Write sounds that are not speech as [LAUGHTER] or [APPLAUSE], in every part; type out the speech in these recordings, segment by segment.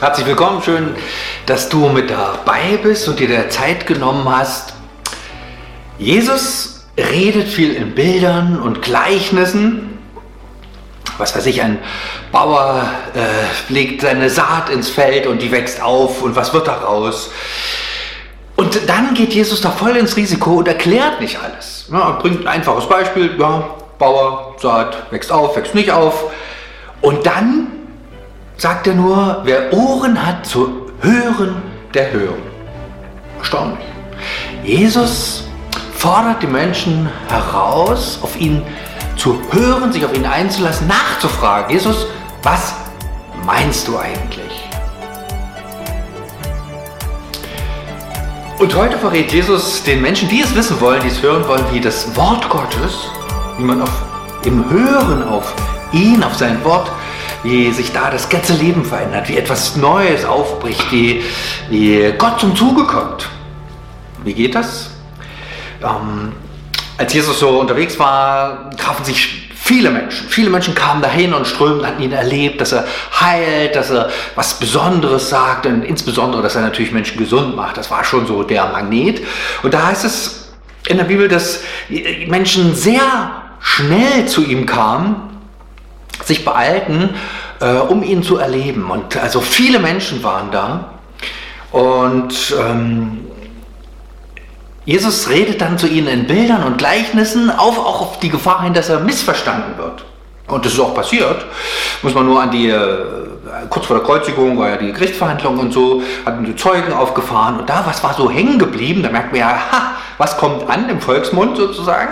Herzlich willkommen, schön, dass du mit dabei bist und dir der Zeit genommen hast. Jesus redet viel in Bildern und Gleichnissen. Was weiß ich, ein Bauer äh, legt seine Saat ins Feld und die wächst auf und was wird daraus? Und dann geht Jesus da voll ins Risiko und erklärt nicht alles. Ja, bringt ein einfaches Beispiel, ja, Bauer, Saat wächst auf, wächst nicht auf. Und dann sagt er nur, wer Ohren hat zu hören, der höre. Erstaunlich. Jesus fordert die Menschen heraus, auf ihn zu hören, sich auf ihn einzulassen, nachzufragen. Jesus, was meinst du eigentlich? Und heute verrät Jesus den Menschen, die es wissen wollen, die es hören wollen, wie das Wort Gottes, wie man auf, im Hören auf ihn, auf sein Wort wie sich da das ganze Leben verändert, wie etwas Neues aufbricht, wie, wie Gott zum Zuge kommt. Wie geht das? Ähm, als Jesus so unterwegs war, trafen sich viele Menschen. Viele Menschen kamen dahin und strömten, hatten ihn erlebt, dass er heilt, dass er was Besonderes sagt und insbesondere, dass er natürlich Menschen gesund macht. Das war schon so der Magnet. Und da heißt es in der Bibel, dass Menschen sehr schnell zu ihm kamen sich beeilten, äh, um ihn zu erleben. Und also viele Menschen waren da. Und ähm, Jesus redet dann zu ihnen in Bildern und Gleichnissen, auf, auch auf die Gefahr hin, dass er missverstanden wird. Und das ist auch passiert. Muss man nur an die, äh, kurz vor der Kreuzigung war ja die Gerichtsverhandlung und so, hatten die Zeugen aufgefahren und da, was war so hängen geblieben? Da merkt man ja, ha, was kommt an im Volksmund sozusagen.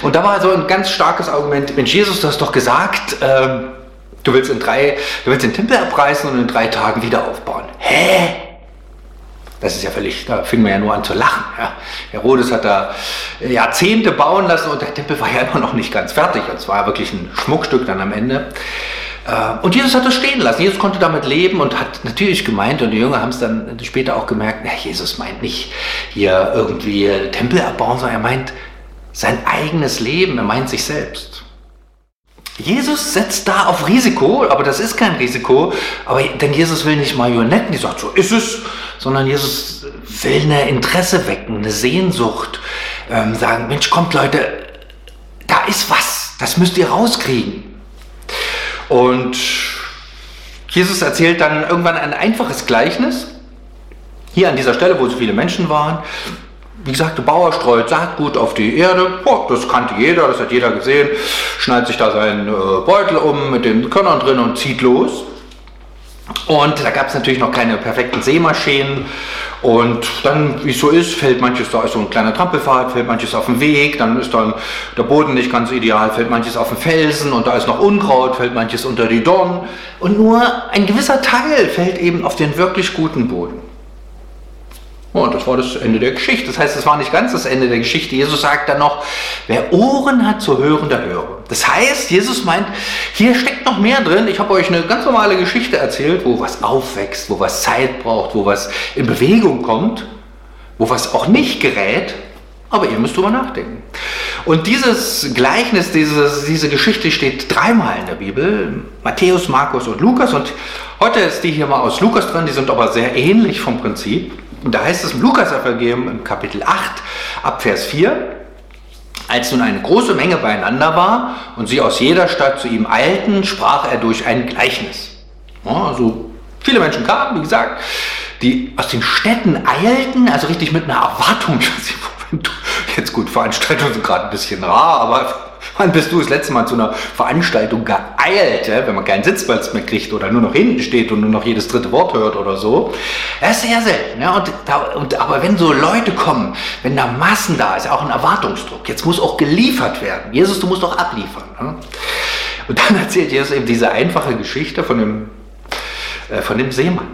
Und da war so ein ganz starkes Argument, Mensch, Jesus, du hast doch gesagt, äh, du willst in drei, du willst den Tempel abreißen und in drei Tagen wieder aufbauen. Hä? Das ist ja völlig, da fing man ja nur an zu lachen. Ja. Herodes hat da Jahrzehnte bauen lassen und der Tempel war ja immer noch nicht ganz fertig. Und es war wirklich ein Schmuckstück dann am Ende. Äh, und Jesus hat das stehen lassen. Jesus konnte damit leben und hat natürlich gemeint, und die Jünger haben es dann später auch gemerkt, na, Jesus meint nicht hier irgendwie Tempel abbauen, sondern er meint sein eigenes Leben, er meint sich selbst. Jesus setzt da auf Risiko, aber das ist kein Risiko, aber denn Jesus will nicht Marionetten, die sagt, so ist es, sondern Jesus will eine Interesse wecken, eine Sehnsucht, ähm, sagen, Mensch, kommt Leute, da ist was, das müsst ihr rauskriegen. Und Jesus erzählt dann irgendwann ein einfaches Gleichnis, hier an dieser Stelle, wo so viele Menschen waren. Wie gesagt, der Bauer streut Saatgut auf die Erde. Oh, das kannte jeder, das hat jeder gesehen. Schneidet sich da seinen äh, Beutel um mit den Körnern drin und zieht los. Und da gab es natürlich noch keine perfekten Seemaschinen. Und dann, wie es so ist, fällt manches, da ist so ein kleiner Trampelpfad, fällt manches auf den Weg, dann ist dann der Boden nicht ganz ideal, fällt manches auf den Felsen und da ist noch Unkraut, fällt manches unter die Dornen. Und nur ein gewisser Teil fällt eben auf den wirklich guten Boden. Und das war das Ende der Geschichte. Das heißt, es war nicht ganz das Ende der Geschichte. Jesus sagt dann noch, wer Ohren hat zu hören, der höre. Das heißt, Jesus meint, hier steckt noch mehr drin. Ich habe euch eine ganz normale Geschichte erzählt, wo was aufwächst, wo was Zeit braucht, wo was in Bewegung kommt, wo was auch nicht gerät. Aber ihr müsst drüber nachdenken. Und dieses Gleichnis, dieses, diese Geschichte steht dreimal in der Bibel. Matthäus, Markus und Lukas. Und heute ist die hier mal aus Lukas drin. Die sind aber sehr ähnlich vom Prinzip. Und da heißt es im Lukas-Evangelium im Kapitel 8 ab Vers 4, als nun eine große Menge beieinander war und sie aus jeder Stadt zu ihm eilten, sprach er durch ein Gleichnis. Ja, also viele Menschen kamen, wie gesagt, die aus den Städten eilten, also richtig mit einer Erwartung. [LAUGHS] Jetzt gut, Veranstaltungen sind gerade ein bisschen rar, aber Wann bist du das letzte Mal zu einer Veranstaltung geeilt, wenn man keinen Sitzplatz mehr kriegt oder nur noch hinten steht und nur noch jedes dritte Wort hört oder so? Das ist sehr selten. Und, da, und, aber wenn so Leute kommen, wenn da Massen da ist, auch ein Erwartungsdruck, jetzt muss auch geliefert werden. Jesus, du musst doch abliefern. Und dann erzählt Jesus eben diese einfache Geschichte von dem, äh, von dem Seemann.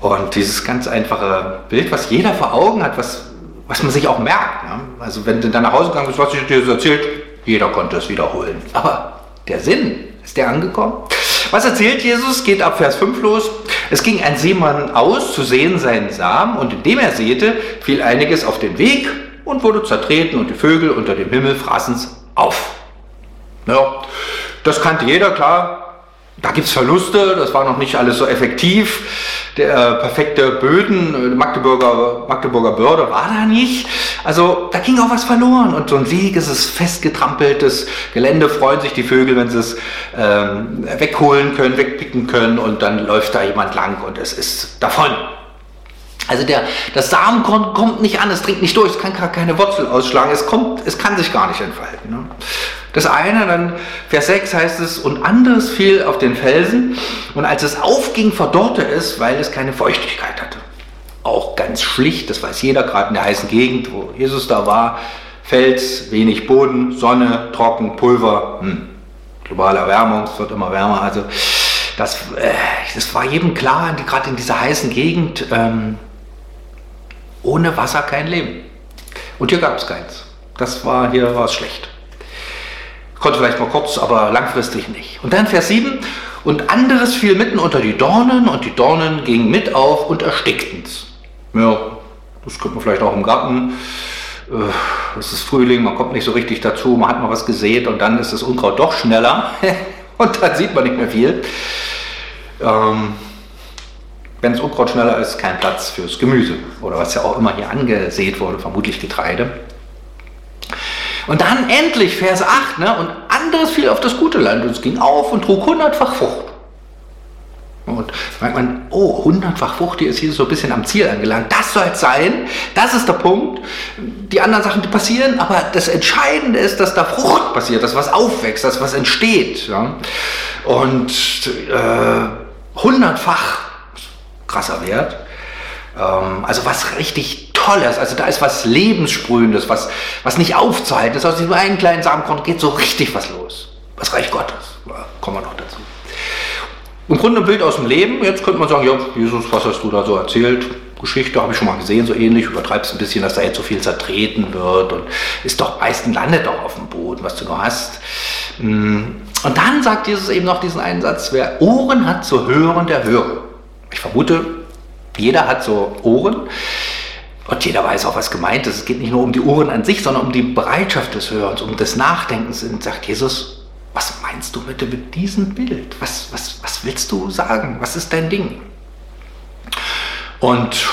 Und dieses ganz einfache Bild, was jeder vor Augen hat, was, was man sich auch merkt. Ne? Also wenn du dann nach Hause gegangen bist, was ich dir erzählt, jeder konnte es wiederholen. Aber der Sinn, ist der angekommen? Was erzählt Jesus? Geht ab Vers 5 los. Es ging ein Seemann aus, zu sehen seinen Samen, und indem er säte, fiel einiges auf den Weg und wurde zertreten, und die Vögel unter dem Himmel fraßen es auf. Ja, das kannte jeder, klar. Da gibt es Verluste, das war noch nicht alles so effektiv. Der äh, perfekte Böden, äh, Magdeburger, Magdeburger Börde war da nicht. Also da ging auch was verloren. Und so ein Weg ist es festgetrampeltes Gelände, freuen sich die Vögel, wenn sie es ähm, wegholen können, wegpicken können und dann läuft da jemand lang und es ist davon. Also der, das Samenkorn kommt nicht an, es dringt nicht durch, es kann gar keine Wurzel ausschlagen, es, kommt, es kann sich gar nicht entfalten. Ne? Das eine, dann Vers 6 heißt es, und anderes fiel auf den Felsen, und als es aufging, verdorrte es, weil es keine Feuchtigkeit hatte. Auch ganz schlicht, das weiß jeder, gerade in der heißen Gegend, wo Jesus da war, Fels, wenig Boden, Sonne, trocken, Pulver, hm. globale Erwärmung, es wird immer wärmer, also das, äh, das war jedem klar, gerade in dieser heißen Gegend, ähm, ohne Wasser kein Leben. Und hier gab es keins. Das war, hier war es schlecht. Konnte vielleicht mal kurz, aber langfristig nicht. Und dann Vers 7. Und anderes fiel mitten unter die Dornen und die Dornen gingen mit auf und erstickten es. Ja, das könnte man vielleicht auch im Garten. Äh, es ist Frühling, man kommt nicht so richtig dazu, man hat mal was gesät und dann ist das Unkraut doch schneller [LAUGHS] und dann sieht man nicht mehr viel. Ähm, wenn das Unkraut schneller ist, kein Platz fürs Gemüse oder was ja auch immer hier angesät wurde, vermutlich Getreide. Und dann endlich Vers 8, ne? und anderes fiel auf das gute Land und es ging auf und trug hundertfach Frucht. Und merkt man, oh, hundertfach Frucht, die ist hier so ein bisschen am Ziel angelangt. Das soll es sein, das ist der Punkt. Die anderen Sachen, die passieren, aber das Entscheidende ist, dass da Frucht passiert, dass was aufwächst, dass was entsteht. Ja? Und äh, hundertfach krasser Wert. Ähm, also was richtig Tolles, also da ist was Lebenssprühendes, was, was nicht aufzuhalten ist. Aus diesem einen kleinen Samenkorn geht so richtig was los. Das Reich Gottes. Kommen wir noch dazu. Im Grunde ein Bild aus dem Leben. Jetzt könnte man sagen, ja, Jesus, was hast du da so erzählt? Geschichte habe ich schon mal gesehen, so ähnlich, übertreibst ein bisschen, dass da jetzt so viel zertreten wird und ist doch meistens landet doch auf dem Boden, was du noch hast. Mm. Und dann sagt Jesus eben noch diesen einen Satz, wer Ohren hat zu hören, der höre. Ich vermute, jeder hat so Ohren. Und jeder weiß auch, was gemeint ist. Es geht nicht nur um die Ohren an sich, sondern um die Bereitschaft des Hörens, um des Nachdenkens. Und sagt Jesus, was meinst du bitte mit diesem Bild? Was, was, was willst du sagen? Was ist dein Ding? Und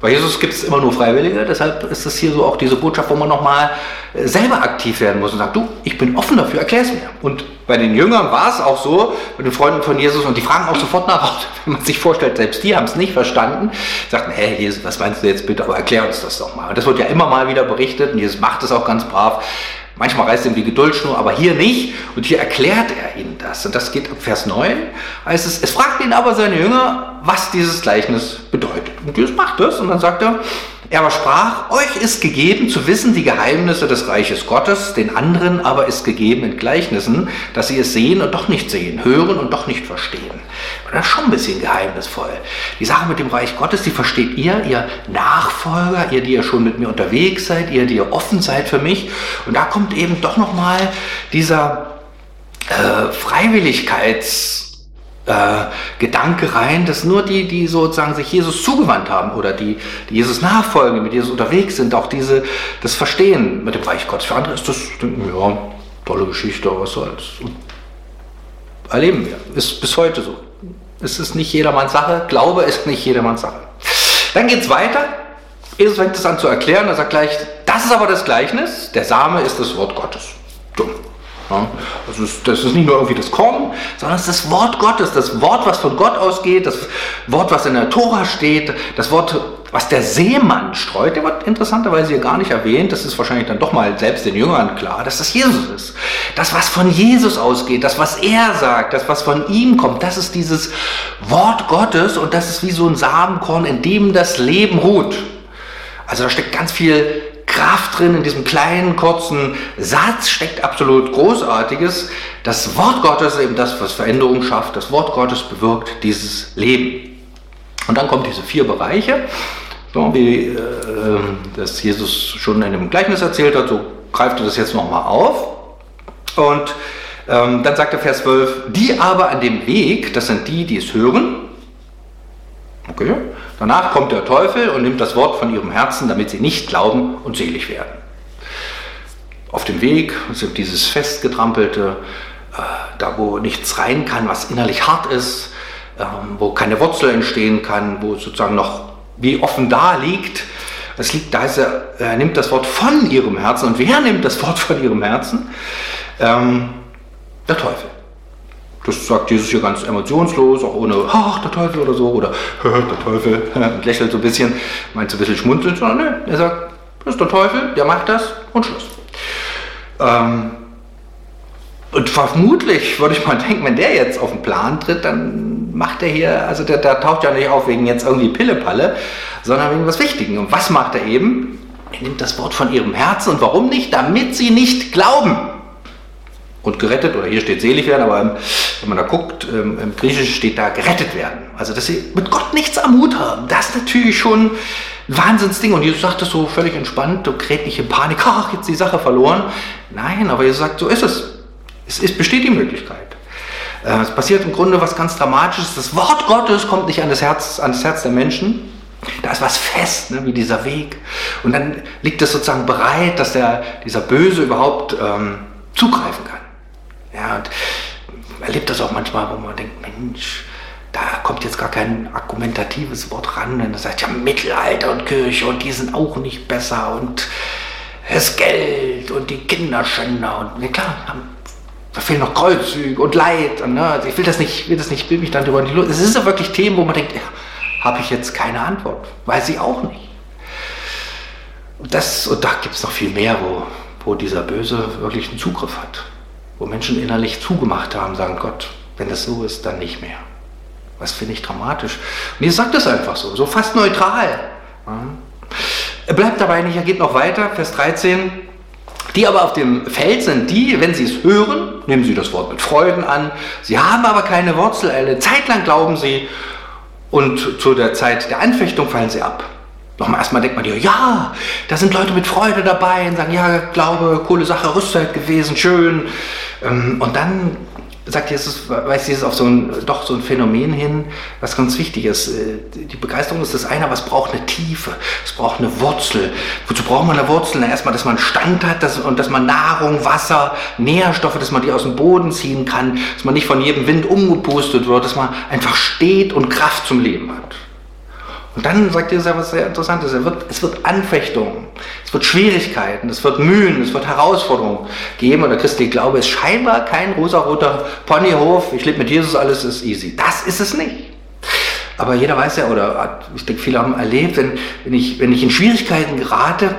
bei Jesus gibt es immer nur Freiwillige, deshalb ist es hier so auch diese Botschaft, wo man nochmal äh, selber aktiv werden muss und sagt, du, ich bin offen dafür, erklär es mir. Und bei den Jüngern war es auch so, mit den Freunden von Jesus, und die fragen auch sofort nach, [LAUGHS] wenn man sich vorstellt, selbst die haben es nicht verstanden, sagten, hey Jesus, was meinst du jetzt bitte, aber erklär uns das doch mal. Und das wird ja immer mal wieder berichtet und Jesus macht es auch ganz brav. Manchmal reißt ihm die Geduldschnur, aber hier nicht. Und hier erklärt er ihnen das. Und das geht ab Vers 9. Heißt es, es fragt ihn aber seine Jünger, was dieses Gleichnis bedeutet. Und Jesus macht das. Und dann sagt er, er aber sprach, euch ist gegeben zu wissen die Geheimnisse des Reiches Gottes, den anderen aber ist gegeben in Gleichnissen, dass sie es sehen und doch nicht sehen, hören und doch nicht verstehen. Und das ist schon ein bisschen geheimnisvoll. Die Sache mit dem Reich Gottes, die versteht ihr, ihr Nachfolger, ihr, die ihr schon mit mir unterwegs seid, ihr, die ihr offen seid für mich. Und da kommt eben doch nochmal dieser äh, Freiwilligkeits- Gedanke rein, dass nur die, die sozusagen sich Jesus zugewandt haben oder die, die Jesus nachfolgen, mit Jesus unterwegs sind, auch diese, das Verstehen mit dem Reich Gottes. Für andere ist das, ja, tolle Geschichte, was soll's. Und erleben wir. Ist bis heute so. Es ist nicht jedermanns Sache. Glaube ist nicht jedermanns Sache. Dann geht es weiter. Jesus fängt es an zu erklären. Er sagt gleich, das ist aber das Gleichnis. Der Same ist das Wort Gottes. Ist, das ist nicht nur irgendwie das Kommen, sondern es ist das Wort Gottes, das Wort, was von Gott ausgeht, das Wort, was in der Tora steht, das Wort, was der Seemann streut, der wird interessanterweise hier gar nicht erwähnt, das ist wahrscheinlich dann doch mal selbst den Jüngern klar, dass das Jesus ist. Das, was von Jesus ausgeht, das, was er sagt, das, was von ihm kommt, das ist dieses Wort Gottes und das ist wie so ein Samenkorn, in dem das Leben ruht. Also da steckt ganz viel Kraft drin, in diesem kleinen, kurzen Satz steckt absolut Großartiges. Das Wort Gottes ist eben das, was Veränderung schafft. Das Wort Gottes bewirkt dieses Leben. Und dann kommen diese vier Bereiche, so wie äh, das Jesus schon in dem Gleichnis erzählt hat, so greift er das jetzt nochmal auf. Und ähm, dann sagt der Vers 12, die aber an dem Weg, das sind die, die es hören, okay, Danach kommt der Teufel und nimmt das Wort von ihrem Herzen, damit sie nicht glauben und selig werden. Auf dem Weg sind dieses festgetrampelte äh, da wo nichts rein kann, was innerlich hart ist, ähm, wo keine Wurzel entstehen kann, wo sozusagen noch wie offen da liegt. Es liegt da, er, er nimmt das Wort von ihrem Herzen. Und wer nimmt das Wort von ihrem Herzen? Ähm, der Teufel. Das sagt Jesus hier ganz emotionslos, auch ohne, ach, der Teufel oder so, oder [LAUGHS] der Teufel, [LAUGHS] und lächelt so ein bisschen, meint so ein bisschen schmunzeln, sondern ne, er sagt, das ist der Teufel, der macht das und Schluss. Ähm, und vermutlich würde ich mal denken, wenn der jetzt auf den Plan tritt, dann macht er hier, also der, der taucht ja nicht auf wegen jetzt irgendwie Pillepalle, sondern wegen was Wichtigen. Und was macht er eben? Er nimmt das Wort von ihrem Herzen und warum nicht? Damit sie nicht glauben. Und gerettet, oder hier steht selig werden, aber wenn man da guckt, ähm, im Griechischen steht da gerettet werden. Also, dass sie mit Gott nichts am Hut haben. Das ist natürlich schon ein Wahnsinnsding. Und Jesus sagt das so völlig entspannt, du kräht nicht in Panik, [LAUGHS] ach, jetzt die Sache verloren. Nein, aber Jesus sagt, so ist es. Es, es besteht die Möglichkeit. Äh, es passiert im Grunde was ganz Dramatisches. Das Wort Gottes kommt nicht an das Herz, an das Herz der Menschen. Da ist was fest, ne, wie dieser Weg. Und dann liegt es sozusagen bereit, dass der, dieser Böse überhaupt ähm, zugreifen kann. Ja, und erlebt das auch manchmal, wo man denkt, Mensch, da kommt jetzt gar kein argumentatives Wort ran. Und das sagt ja Mittelalter und Kirche und die sind auch nicht besser und das Geld und die Kinderschänder und ne, klar, da fehlen noch Kreuzzüge und Leid. Und, ne, also ich will das nicht, will das nicht, will mich dann darüber nicht los. Es sind ja wirklich Themen, wo man denkt, ja, habe ich jetzt keine Antwort. Weiß ich auch nicht. Und, das, und da gibt es noch viel mehr, wo, wo dieser Böse wirklich einen Zugriff hat. Wo Menschen innerlich zugemacht haben, sagen, Gott, wenn das so ist, dann nicht mehr. Was finde ich dramatisch. Ihr sagt es einfach so, so fast neutral. Er bleibt dabei nicht, er geht noch weiter, Vers 13. Die aber auf dem Feld sind die, wenn sie es hören, nehmen sie das Wort mit Freuden an. Sie haben aber keine Wurzel. Eine Zeit lang glauben sie und zu der Zeit der Anfechtung fallen sie ab. Nochmal erstmal denkt man dir, ja, da sind Leute mit Freude dabei und sagen, ja, Glaube, coole Sache, Rüstzeit gewesen, schön. Ähm, und dann sagt Jesus, weist Jesus auf so ein, doch so ein Phänomen hin, was ganz wichtig ist. Äh, die Begeisterung ist das eine, aber es braucht eine Tiefe, es braucht eine Wurzel. Wozu braucht man eine Wurzel? Na, erstmal, dass man Stand hat dass, und dass man Nahrung, Wasser, Nährstoffe, dass man die aus dem Boden ziehen kann, dass man nicht von jedem Wind umgepustet wird, dass man einfach steht und Kraft zum Leben hat. Und dann sagt Jesus etwas sehr Interessantes. Es wird, es wird Anfechtungen, es wird Schwierigkeiten, es wird Mühen, es wird Herausforderungen geben. Und der christliche Glaube ist scheinbar kein rosaroter Ponyhof. Ich lebe mit Jesus, alles ist easy. Das ist es nicht. Aber jeder weiß ja, oder ich denke, viele haben erlebt, wenn, wenn, ich, wenn ich in Schwierigkeiten gerate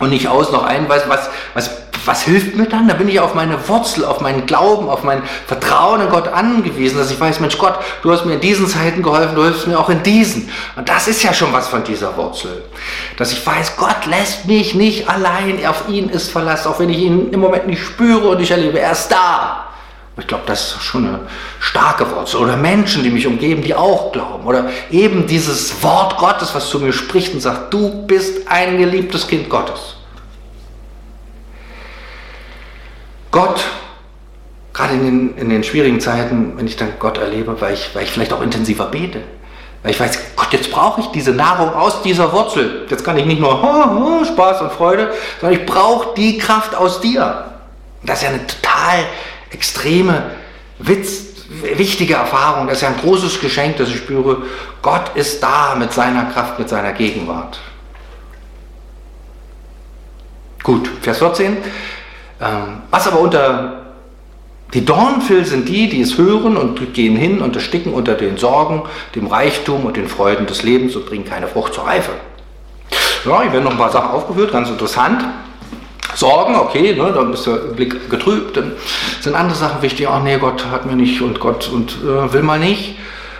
und nicht aus noch ein weiß, was, was was hilft mir dann? Da bin ich auf meine Wurzel, auf meinen Glauben, auf mein Vertrauen in Gott angewiesen, dass ich weiß, Mensch Gott, du hast mir in diesen Zeiten geholfen, du hilfst mir auch in diesen. Und das ist ja schon was von dieser Wurzel. Dass ich weiß, Gott lässt mich nicht allein, auf ihn ist Verlass, auch wenn ich ihn im Moment nicht spüre und nicht erlebe, er ist da. Ich glaube, das ist schon eine starke Wurzel. Oder Menschen, die mich umgeben, die auch glauben. Oder eben dieses Wort Gottes, was zu mir spricht und sagt, du bist ein geliebtes Kind Gottes. Gott, gerade in den, in den schwierigen Zeiten, wenn ich dann Gott erlebe, weil ich, weil ich vielleicht auch intensiver bete, weil ich weiß, Gott, jetzt brauche ich diese Nahrung aus dieser Wurzel. Jetzt kann ich nicht nur oh, [LAUGHS] oh, Spaß und Freude, sondern ich brauche die Kraft aus dir. Das ist ja eine total extreme, Witz, wichtige Erfahrung. Das ist ja ein großes Geschenk, dass ich spüre, Gott ist da mit seiner Kraft, mit seiner Gegenwart. Gut, Vers 14. Ähm, was aber unter die Dornfil sind die, die es hören und gehen hin und ersticken unter den Sorgen, dem Reichtum und den Freuden des Lebens und bringen keine Frucht zur Reife. Ja, hier werden noch ein paar Sachen aufgeführt, ganz interessant. Sorgen, okay, ne, dann ist der Blick getrübt, dann sind andere Sachen wichtig, ach nee, Gott hat mir nicht und Gott und äh, will mal nicht.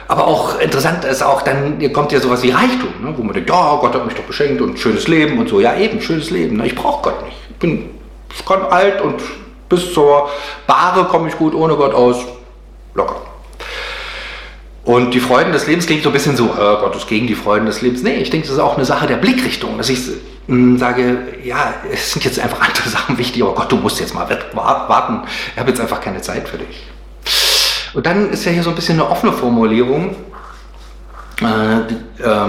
Aber auch interessant ist auch, dann kommt ja sowas wie Reichtum, ne, wo man denkt, ja, Gott hat mich doch beschenkt und schönes Leben und so. Ja, eben, schönes Leben. Ne, ich brauche Gott nicht. Ich bin ich kann alt und bis zur Bahre komme ich gut ohne Gott aus. Locker. Und die Freuden des Lebens klingt so ein bisschen so, äh, Gott ist gegen die Freuden des Lebens. Nee, ich denke, das ist auch eine Sache der Blickrichtung, dass ich mh, sage, ja, es sind jetzt einfach andere Sachen wichtig, aber Gott, du musst jetzt mal warten. Ich habe jetzt einfach keine Zeit für dich. Und dann ist ja hier so ein bisschen eine offene Formulierung. Äh, die, äh,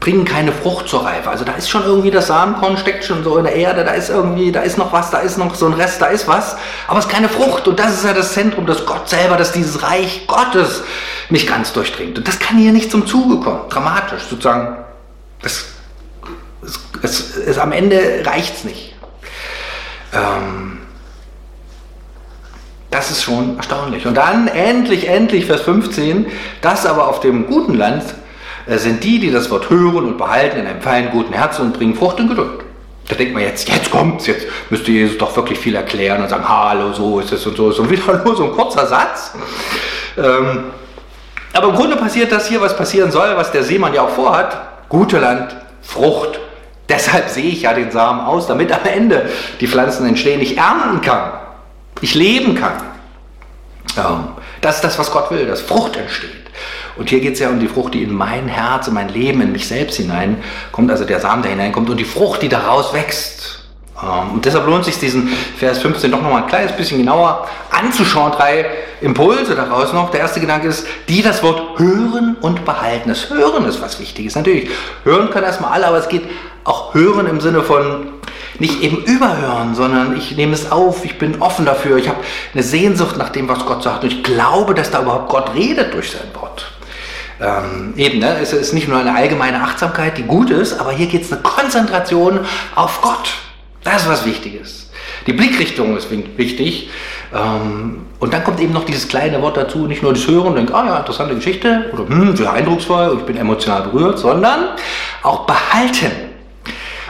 bringen keine Frucht zur Reife. Also da ist schon irgendwie das Samenkorn steckt schon so in der Erde, da ist irgendwie, da ist noch was, da ist noch so ein Rest, da ist was, aber es ist keine Frucht. Und das ist ja das Zentrum, dass Gott selber, dass dieses Reich Gottes mich ganz durchdringt. Und das kann hier nicht zum Zuge kommen. Dramatisch sozusagen. Das, es, es, es am Ende reicht es nicht. Ähm, das ist schon erstaunlich. Und dann endlich, endlich, Vers 15, das aber auf dem guten Land sind die, die das Wort hören und behalten in einem feinen, guten Herzen und bringen Frucht und Geduld. Da denkt man jetzt, jetzt kommt's, jetzt müsste Jesus doch wirklich viel erklären und sagen, hallo, so ist es und so ist es. Und wieder [LAUGHS] nur so ein kurzer Satz. Ähm, aber im Grunde passiert das hier, was passieren soll, was der Seemann ja auch vorhat. Gute Land, Frucht. Deshalb sehe ich ja den Samen aus, damit am Ende die Pflanzen entstehen, ich ernten kann, ich leben kann. Ähm, das ist das, was Gott will, dass Frucht entsteht. Und hier geht es ja um die Frucht, die in mein Herz, in mein Leben, in mich selbst hineinkommt, also der Samen, der hineinkommt und die Frucht, die daraus wächst. Ähm, und deshalb lohnt es sich, diesen Vers 15 doch nochmal ein kleines bisschen genauer anzuschauen. Drei Impulse daraus noch. Der erste Gedanke ist, die das Wort hören und behalten. Das Hören ist was Wichtiges. Natürlich, hören können erstmal alle, aber es geht auch hören im Sinne von nicht eben überhören, sondern ich nehme es auf, ich bin offen dafür, ich habe eine Sehnsucht nach dem, was Gott sagt und ich glaube, dass da überhaupt Gott redet durch sein Wort. Ähm, eben, ne? es ist nicht nur eine allgemeine Achtsamkeit, die gut ist, aber hier geht es eine Konzentration auf Gott. Das ist was Wichtiges. Die Blickrichtung ist wichtig. Ähm, und dann kommt eben noch dieses kleine Wort dazu, nicht nur das Hören denken, ah ja, interessante Geschichte oder hm, sehr eindrucksvoll ich bin emotional berührt, sondern auch behalten.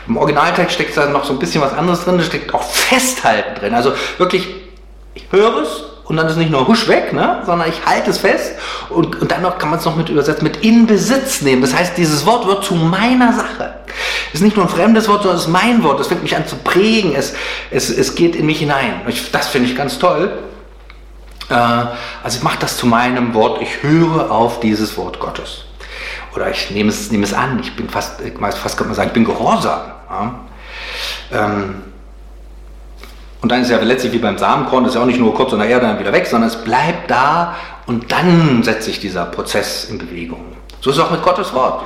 Im Originaltext steckt da noch so ein bisschen was anderes drin, da steckt auch Festhalten drin. Also wirklich, ich höre es und dann ist nicht nur husch weg, ne, sondern ich halte es fest und, und dann noch kann man es noch mit übersetzen, mit in Besitz nehmen. Das heißt, dieses Wort wird zu meiner Sache. Es ist nicht nur ein fremdes Wort, sondern es ist mein Wort. Es fängt mich an zu prägen. Es, es, es geht in mich hinein. Ich, das finde ich ganz toll. Äh, also ich mache das zu meinem Wort. Ich höre auf dieses Wort Gottes. Oder ich nehme es, nehme es an. Ich bin fast, fast kann man sagen, ich bin gehorsam. Ja? Ähm, und dann ist ja letztlich wie beim Samenkorn, das ist ja auch nicht nur kurz in der Erde dann wieder weg, sondern es bleibt da und dann setzt sich dieser Prozess in Bewegung. So ist es auch mit Gottes Wort.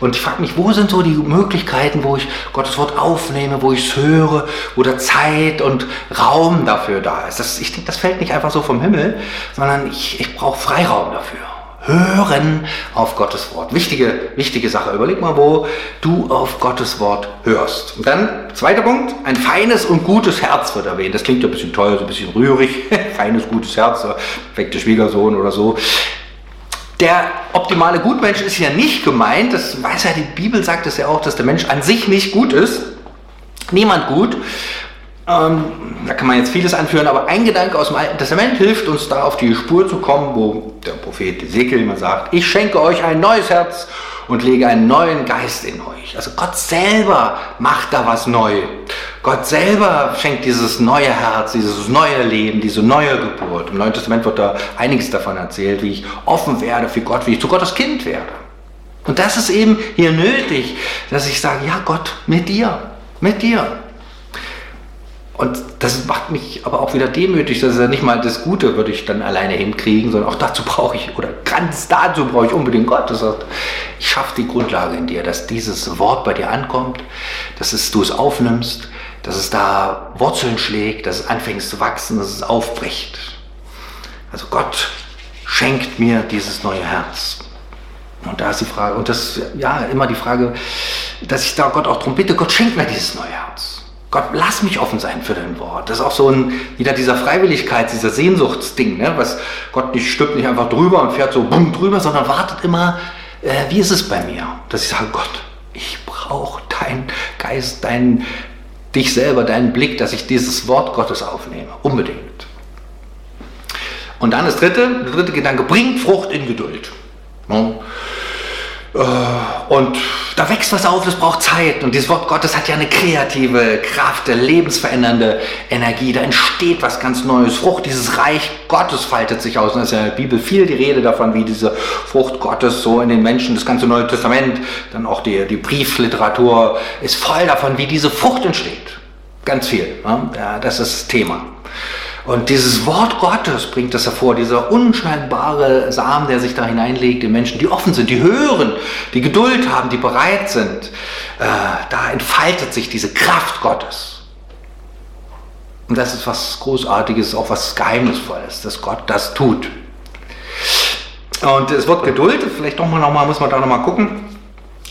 Und ich frage mich, wo sind so die Möglichkeiten, wo ich Gottes Wort aufnehme, wo ich es höre, wo da Zeit und Raum dafür da ist. Das, ich denke, das fällt nicht einfach so vom Himmel, sondern ich, ich brauche Freiraum dafür. Hören auf Gottes Wort. Wichtige, wichtige Sache. Überleg mal, wo du auf Gottes Wort hörst. Und dann, zweiter Punkt, ein feines und gutes Herz wird erwähnt. Das klingt ja ein bisschen toll, so ein bisschen rührig. [LAUGHS] feines, gutes Herz, perfekte Schwiegersohn oder so. Der optimale Gutmensch ist ja nicht gemeint, das weiß ja, die Bibel sagt es ja auch, dass der Mensch an sich nicht gut ist. Niemand gut. Ähm, da kann man jetzt vieles anführen, aber ein Gedanke aus dem Alten Testament hilft uns da auf die Spur zu kommen, wo der Prophet Ezekiel immer sagt, ich schenke euch ein neues Herz und lege einen neuen Geist in euch. Also Gott selber macht da was neu. Gott selber schenkt dieses neue Herz, dieses neue Leben, diese neue Geburt. Im Neuen Testament wird da einiges davon erzählt, wie ich offen werde für Gott, wie ich zu Gottes Kind werde. Und das ist eben hier nötig, dass ich sage, ja Gott, mit dir, mit dir. Und das macht mich aber auch wieder demütig, dass ja nicht mal das Gute würde ich dann alleine hinkriegen, sondern auch dazu brauche ich, oder ganz dazu brauche ich unbedingt Gott. Das heißt, ich schaffe die Grundlage in dir, dass dieses Wort bei dir ankommt, dass es, du es aufnimmst, dass es da Wurzeln schlägt, dass es anfängt zu wachsen, dass es aufbricht. Also Gott schenkt mir dieses neue Herz. Und da ist die Frage, und das ja immer die Frage, dass ich da Gott auch darum bitte, Gott schenkt mir dieses neue Herz. Gott, lass mich offen sein für dein Wort. Das ist auch so ein, wieder dieser Freiwilligkeit, dieser Sehnsuchtsding, ne? was Gott nicht stimmt nicht einfach drüber und fährt so bumm drüber, sondern wartet immer, äh, wie ist es bei mir? Dass ich sage, Gott, ich brauche deinen Geist, deinen, dich selber, deinen Blick, dass ich dieses Wort Gottes aufnehme. Unbedingt. Und dann das dritte, der dritte Gedanke, bringt Frucht in Geduld. Ne? Äh, und da wächst was auf, es braucht Zeit. Und dieses Wort Gottes hat ja eine kreative Kraft, eine lebensverändernde Energie. Da entsteht was ganz Neues. Frucht, dieses Reich Gottes faltet sich aus. Und da ist ja in der Bibel viel die Rede davon, wie diese Frucht Gottes so in den Menschen, das ganze Neue Testament, dann auch die, die Briefliteratur ist voll davon, wie diese Frucht entsteht. Ganz viel. Ja, das ist das Thema. Und dieses Wort Gottes bringt das hervor, dieser unscheinbare Samen, der sich da hineinlegt in Menschen, die offen sind, die hören, die Geduld haben, die bereit sind. Äh, da entfaltet sich diese Kraft Gottes. Und das ist was Großartiges, auch was Geheimnisvolles, dass Gott das tut. Und das Wort Geduld, vielleicht doch mal nochmal, muss man da nochmal gucken.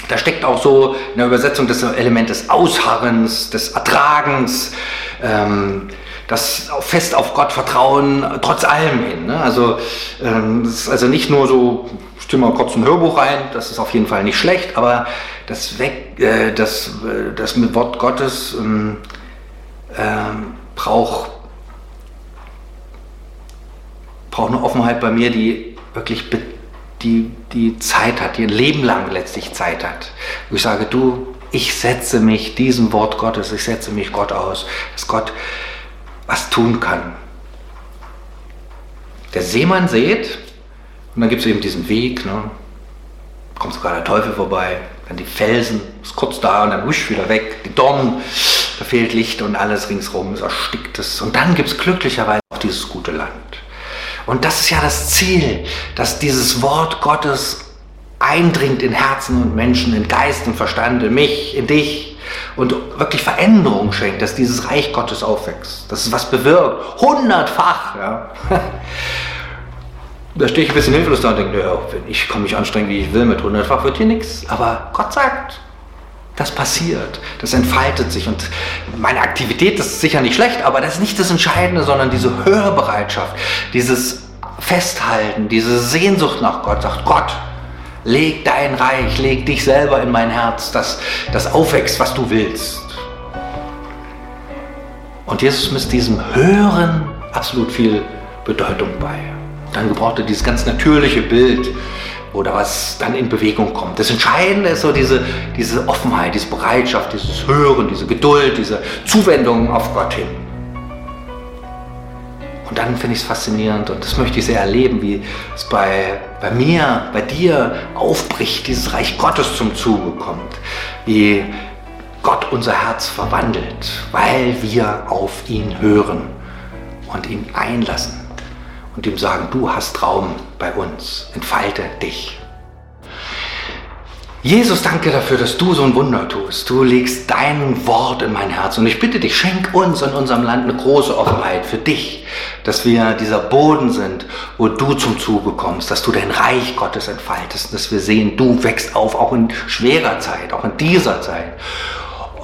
Da steckt auch so in der Übersetzung das Element des Ausharrens, des Ertragens, ähm, das fest auf Gott vertrauen, trotz allem hin. Ne? Also, ähm, ist also nicht nur so, stimme mal kurz ein Hörbuch rein, das ist auf jeden Fall nicht schlecht, aber das, weg, äh, das, äh, das mit Wort Gottes ähm, äh, braucht, braucht eine Offenheit bei mir, die wirklich die, die Zeit hat, die ein Leben lang letztlich Zeit hat. Wo ich sage, du, ich setze mich diesem Wort Gottes, ich setze mich Gott aus, dass Gott was tun kann. Der Seemann seht, und dann gibt es eben diesen Weg, ne? kommt sogar der Teufel vorbei, dann die Felsen, ist kurz da und dann husch wieder weg, die Dornen, da fehlt Licht und alles ringsrum, es erstickt es. Und dann gibt es glücklicherweise auch dieses gute Land. Und das ist ja das Ziel, dass dieses Wort Gottes eindringt in Herzen und Menschen, in Geist und Verstand, in mich, in dich und wirklich Veränderung schenkt, dass dieses Reich Gottes aufwächst, dass es was bewirkt, hundertfach. Ja. [LAUGHS] Da stehe ich ein bisschen hilflos da und denke, ja, wenn ich kann mich anstrengen, wie ich will, mit hundertfach wird hier nichts. Aber Gott sagt, das passiert, das entfaltet sich und meine Aktivität ist sicher nicht schlecht, aber das ist nicht das Entscheidende, sondern diese Hörbereitschaft, dieses Festhalten, diese Sehnsucht nach Gott, sagt Gott, leg dein Reich, leg dich selber in mein Herz, dass das aufwächst, was du willst. Und Jesus misst diesem Hören absolut viel Bedeutung bei. Dann gebraucht er dieses ganz natürliche Bild oder was dann in Bewegung kommt. Das Entscheidende ist so diese, diese Offenheit, diese Bereitschaft, dieses Hören, diese Geduld, diese Zuwendung auf Gott hin. Und dann finde ich es faszinierend und das möchte ich sehr erleben, wie es bei, bei mir, bei dir aufbricht, dieses Reich Gottes zum Zuge kommt. Wie Gott unser Herz verwandelt, weil wir auf ihn hören und ihn einlassen und ihm sagen, du hast Raum bei uns, entfalte dich. Jesus, danke dafür, dass du so ein Wunder tust. Du legst dein Wort in mein Herz. Und ich bitte dich, schenk uns in unserem Land eine große Offenheit für dich, dass wir dieser Boden sind, wo du zum Zuge kommst, dass du dein Reich Gottes entfaltest, dass wir sehen, du wächst auf, auch in schwerer Zeit, auch in dieser Zeit.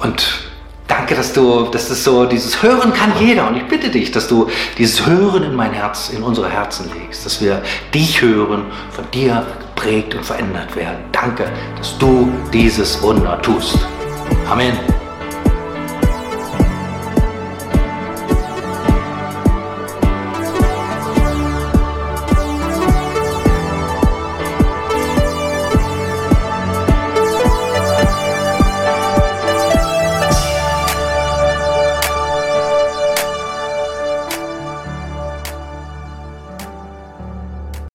Und Danke, dass du, dass das so, dieses Hören kann jeder. Und ich bitte dich, dass du dieses Hören in mein Herz, in unsere Herzen legst, dass wir dich hören, von dir geprägt und verändert werden. Danke, dass du dieses Wunder tust. Amen.